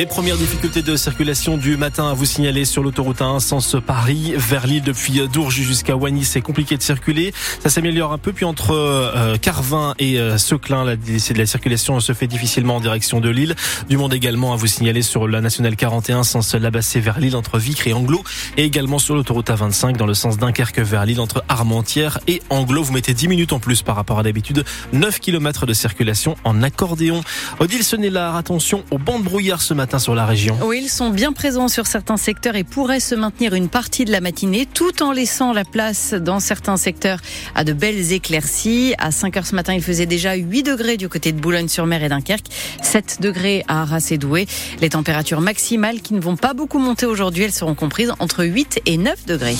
Les premières difficultés de circulation du matin à vous signaler sur l'autoroute 1 sens Paris vers Lille depuis Dourges jusqu'à Wany, c'est compliqué de circuler. Ça s'améliore un peu puis entre euh, Carvin et euh, Seclin, la, la circulation se fait difficilement en direction de Lille. Du monde également à vous signaler sur la nationale 41 sens Labassé vers Lille entre Vicre et Anglo et également sur l'autoroute A25 dans le sens Dunkerque vers Lille entre Armentières et Anglo. Vous mettez 10 minutes en plus par rapport à d'habitude. 9 km de circulation en accordéon. Odile Senelard, attention aux bancs de brouillard ce matin sur la région. Oui, ils sont bien présents sur certains secteurs et pourraient se maintenir une partie de la matinée tout en laissant la place dans certains secteurs à de belles éclaircies. À 5 heures ce matin, il faisait déjà 8 degrés du côté de Boulogne-sur-Mer et Dunkerque, 7 degrés à Arras et Douai. Les températures maximales qui ne vont pas beaucoup monter aujourd'hui, elles seront comprises entre 8 et 9 degrés.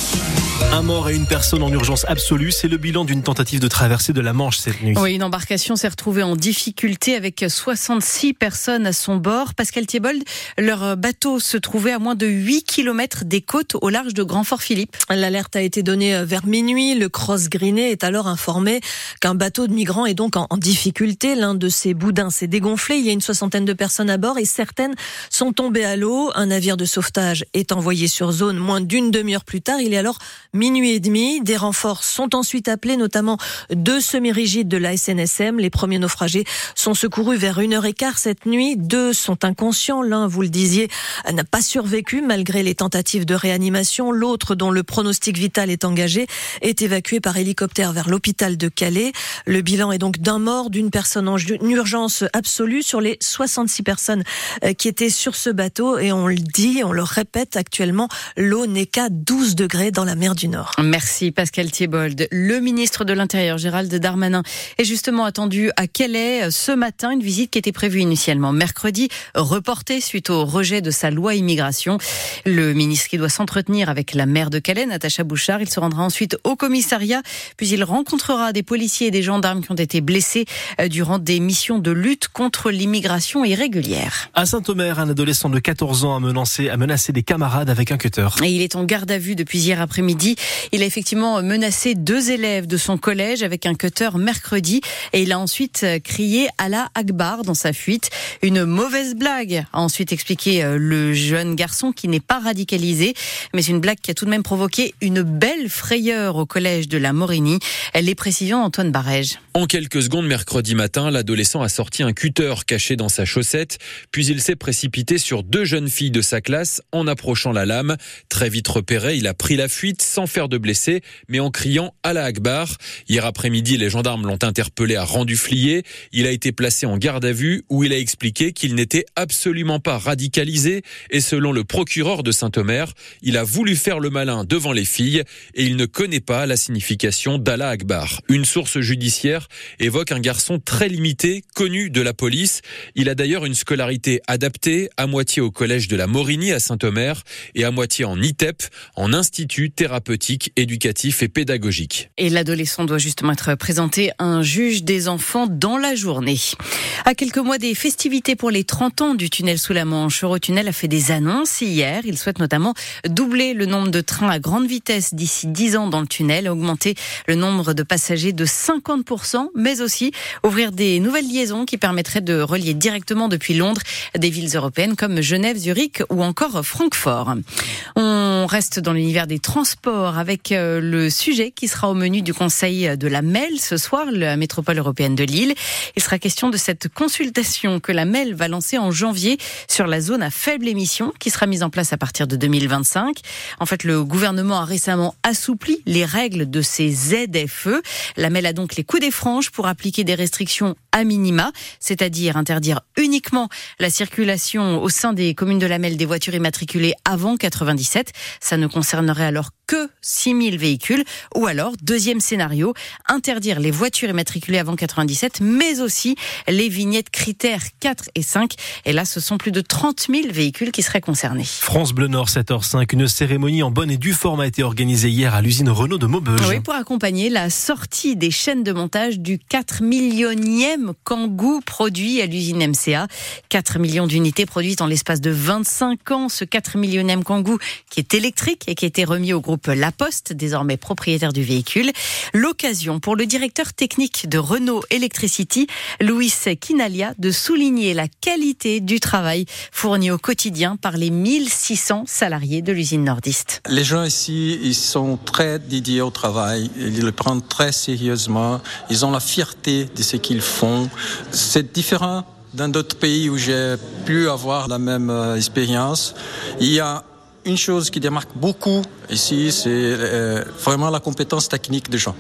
Un mort et une personne en urgence absolue, c'est le bilan d'une tentative de traversée de la Manche cette nuit. Oui, une embarcation s'est retrouvée en difficulté avec 66 personnes à son bord. Pascal Thiebold, leur bateau se trouvait à moins de 8 km des côtes au large de Grand-Fort-Philippe. L'alerte a été donnée vers minuit. Le Cross Greené est alors informé qu'un bateau de migrants est donc en difficulté. L'un de ses boudins s'est dégonflé. Il y a une soixantaine de personnes à bord et certaines sont tombées à l'eau. Un navire de sauvetage est envoyé sur zone moins d'une demi-heure plus tard. Il est alors minuit et demi. Des renforts sont ensuite appelés, notamment deux semi-rigides de la SNSM. Les premiers naufragés sont secourus vers une heure et quart cette nuit. Deux sont inconscients. L'un, vous le disiez, n'a pas survécu malgré les tentatives de réanimation. L'autre, dont le pronostic vital est engagé, est évacué par hélicoptère vers l'hôpital de Calais. Le bilan est donc d'un mort, d'une personne en urgence absolue sur les 66 personnes euh, qui étaient sur ce bateau. Et on le dit, on le répète actuellement, l'eau n'est qu'à 12 degrés dans la mer du Nord. Merci Pascal Thiebold. Le ministre de l'Intérieur, Gérald Darmanin, est justement attendu à Calais ce matin, une visite qui était prévue initialement mercredi, reportée suite au rejet de sa loi immigration. Le ministre qui doit s'entretenir avec la maire de Calais, Natacha Bouchard, il se rendra ensuite au commissariat, puis il rencontrera des policiers et des gendarmes qui ont été blessés euh, durant des missions de lutte contre l'immigration irrégulière. À Saint-Omer, un adolescent de 14 ans a menacé, a menacé des camarades avec un cutter. Et il est en garde à vue depuis hier après-midi. Il a effectivement menacé deux élèves de son collège avec un cutter mercredi et il a ensuite crié Allah Akbar dans sa fuite. Une mauvaise blague, ensuite expliqué euh, le jeune garçon qui n'est pas radicalisé, mais une blague qui a tout de même provoqué une belle frayeur au collège de la Morini. Les précisions Antoine Barège. En quelques secondes, mercredi matin, l'adolescent a sorti un cutter caché dans sa chaussette, puis il s'est précipité sur deux jeunes filles de sa classe en approchant la lame. Très vite repéré, il a pris la fuite sans faire de blessés, mais en criant à la Akbar. Hier après-midi, les gendarmes l'ont interpellé à Rendu-Flier. Il a été placé en garde à vue où il a expliqué qu'il n'était absolument pas radicalisé et selon le procureur de Saint-Omer, il a voulu faire le malin devant les filles et il ne connaît pas la signification d'Allah Akbar. Une source judiciaire évoque un garçon très limité, connu de la police. Il a d'ailleurs une scolarité adaptée, à moitié au collège de la Morigny à Saint-Omer et à moitié en ITEP, en institut thérapeutique, éducatif et pédagogique. Et l'adolescent doit justement être présenté à un juge des enfants dans la journée. À quelques mois des festivités pour les 30 ans du tunnel sous la Manche, Eurotunnel a fait des annonces hier. Il souhaite notamment doubler le nombre de trains à grande vitesse d'ici 10 ans dans le tunnel, augmenter le nombre de passagers de 50%, mais aussi ouvrir des nouvelles liaisons qui permettraient de relier directement depuis Londres des villes européennes comme Genève, Zurich ou encore Francfort. Reste dans l'univers des transports avec euh, le sujet qui sera au menu du Conseil de la MEL ce soir, la métropole européenne de Lille. Il sera question de cette consultation que la MEL va lancer en janvier sur la zone à faible émission qui sera mise en place à partir de 2025. En fait, le gouvernement a récemment assoupli les règles de ces ZFE. La MEL a donc les coups des franges pour appliquer des restrictions à minima, c'est-à-dire interdire uniquement la circulation au sein des communes de la MEL des voitures immatriculées avant 97. Ça ne concernerait alors que 6000 véhicules. Ou alors, deuxième scénario, interdire les voitures immatriculées avant 97, mais aussi les vignettes critères 4 et 5. Et là, ce sont plus de 30 000 véhicules qui seraient concernés. France Bleu Nord, 7h05. Une cérémonie en bonne et due forme a été organisée hier à l'usine Renault de Maubeuge. Oui, pour accompagner la sortie des chaînes de montage du 4 millionième Kangoo produit à l'usine MCA. 4 millions d'unités produites en l'espace de 25 ans. Ce 4 millionième Kangoo qui est électrique et qui a été remis au groupe La Poste, désormais propriétaire du véhicule. L'occasion pour le directeur technique de Renault Electricity, Louis Kinalia, de souligner la qualité du travail travail fourni au quotidien par les 1600 salariés de l'usine nordiste. Les gens ici, ils sont très dédiés au travail, ils le prennent très sérieusement, ils ont la fierté de ce qu'ils font. C'est différent dans d'autres pays où j'ai pu avoir la même euh, expérience. Il y a une chose qui démarque beaucoup ici, c'est euh, vraiment la compétence technique des gens.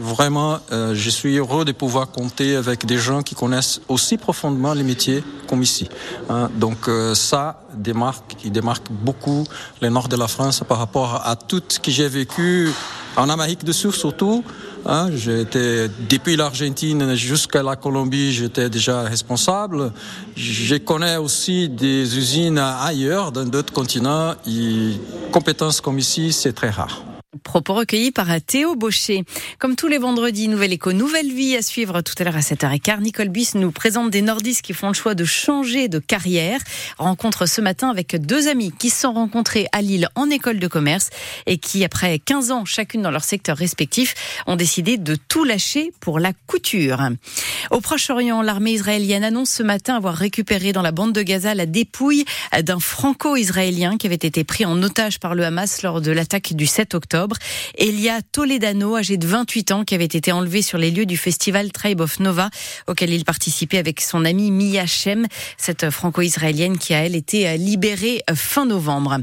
Vraiment, euh, je suis heureux de pouvoir compter avec des gens qui connaissent aussi profondément les métiers comme ici. Hein. Donc ça démarque, il démarque beaucoup le nord de la France par rapport à tout ce que j'ai vécu en Amérique du Sud surtout. Hein, j'étais depuis l'Argentine jusqu'à la Colombie, j'étais déjà responsable. Je connais aussi des usines ailleurs, dans d'autres continents. Et compétences comme ici, c'est très rare. Propos recueillis par Théo Baucher. Comme tous les vendredis, Nouvelle Éco, Nouvelle Vie à suivre tout à l'heure à 7h15. Nicole Buis nous présente des nordistes qui font le choix de changer de carrière. Rencontre ce matin avec deux amis qui se sont rencontrés à Lille en école de commerce et qui, après 15 ans chacune dans leur secteur respectif, ont décidé de tout lâcher pour la couture. Au Proche-Orient, l'armée israélienne annonce ce matin avoir récupéré dans la bande de Gaza la dépouille d'un franco-israélien qui avait été pris en otage par le Hamas lors de l'attaque du 7 octobre. Elia Toledano, âgé de 28 ans, qui avait été enlevé sur les lieux du festival Tribe of Nova, auquel il participait avec son amie Mia Shem, cette franco-israélienne qui a, elle, été libérée fin novembre.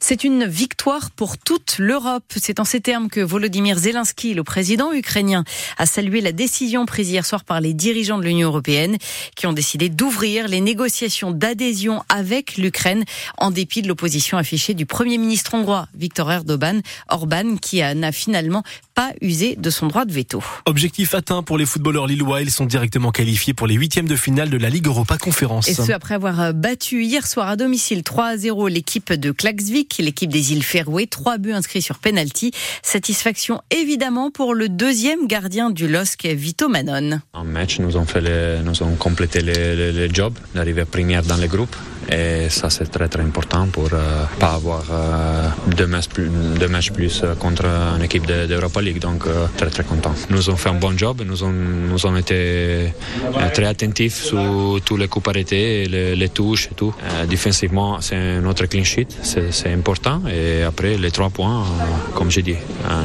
C'est une victoire pour toute l'Europe. C'est en ces termes que Volodymyr Zelensky, le président ukrainien, a salué la décision prise hier soir par les dirigeants de l'Union européenne qui ont décidé d'ouvrir les négociations d'adhésion avec l'Ukraine en dépit de l'opposition affichée du premier ministre hongrois, Viktor Erdogan, Orban qui n'a finalement pas usé de son droit de veto. Objectif atteint pour les footballeurs lillois. Ils sont directement qualifiés pour les huitièmes de finale de la Ligue Europa Conférence. Et ce, après avoir battu hier soir à domicile 3 à 0 l'équipe de Klaxvik, l'équipe des îles Féroé. Trois buts inscrits sur penalty. Satisfaction évidemment pour le deuxième gardien du LOSC, Vito Manon. En match, nous avons, fait les, nous avons complété le, le, job d'arriver première dans le groupe. Et ça, c'est très très important pour euh, pas avoir euh, deux, matchs plus, deux matchs plus contre une équipe d'Europa League. Donc, euh, très très content. Nous avons fait un bon job. Nous avons, nous avons été euh, très attentifs sur tous les coups arrêtés, les, les touches et tout. Euh, défensivement, c'est notre clean sheet. C'est important. Et après, les trois points, comme j'ai dit,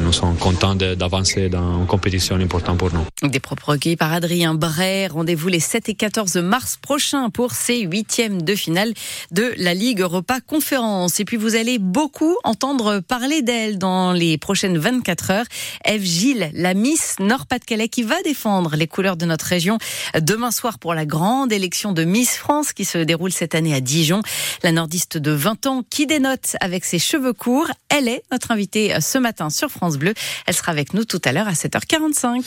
nous sommes contents d'avancer dans une compétition importante pour nous. Des propres recueillis par Adrien Bray. Rendez-vous les 7 et 14 mars prochains pour ces huitièmes de finale de la Ligue Europa Conférence. Et puis vous allez beaucoup entendre parler d'elle dans les prochaines 24 heures. Eve Gilles, la Miss Nord-Pas-de-Calais qui va défendre les couleurs de notre région demain soir pour la grande élection de Miss France qui se déroule cette année à Dijon. La nordiste de 20 ans qui dénote avec ses cheveux courts. Elle est notre invitée ce matin sur France Bleu. Elle sera avec nous tout à l'heure à 7h45.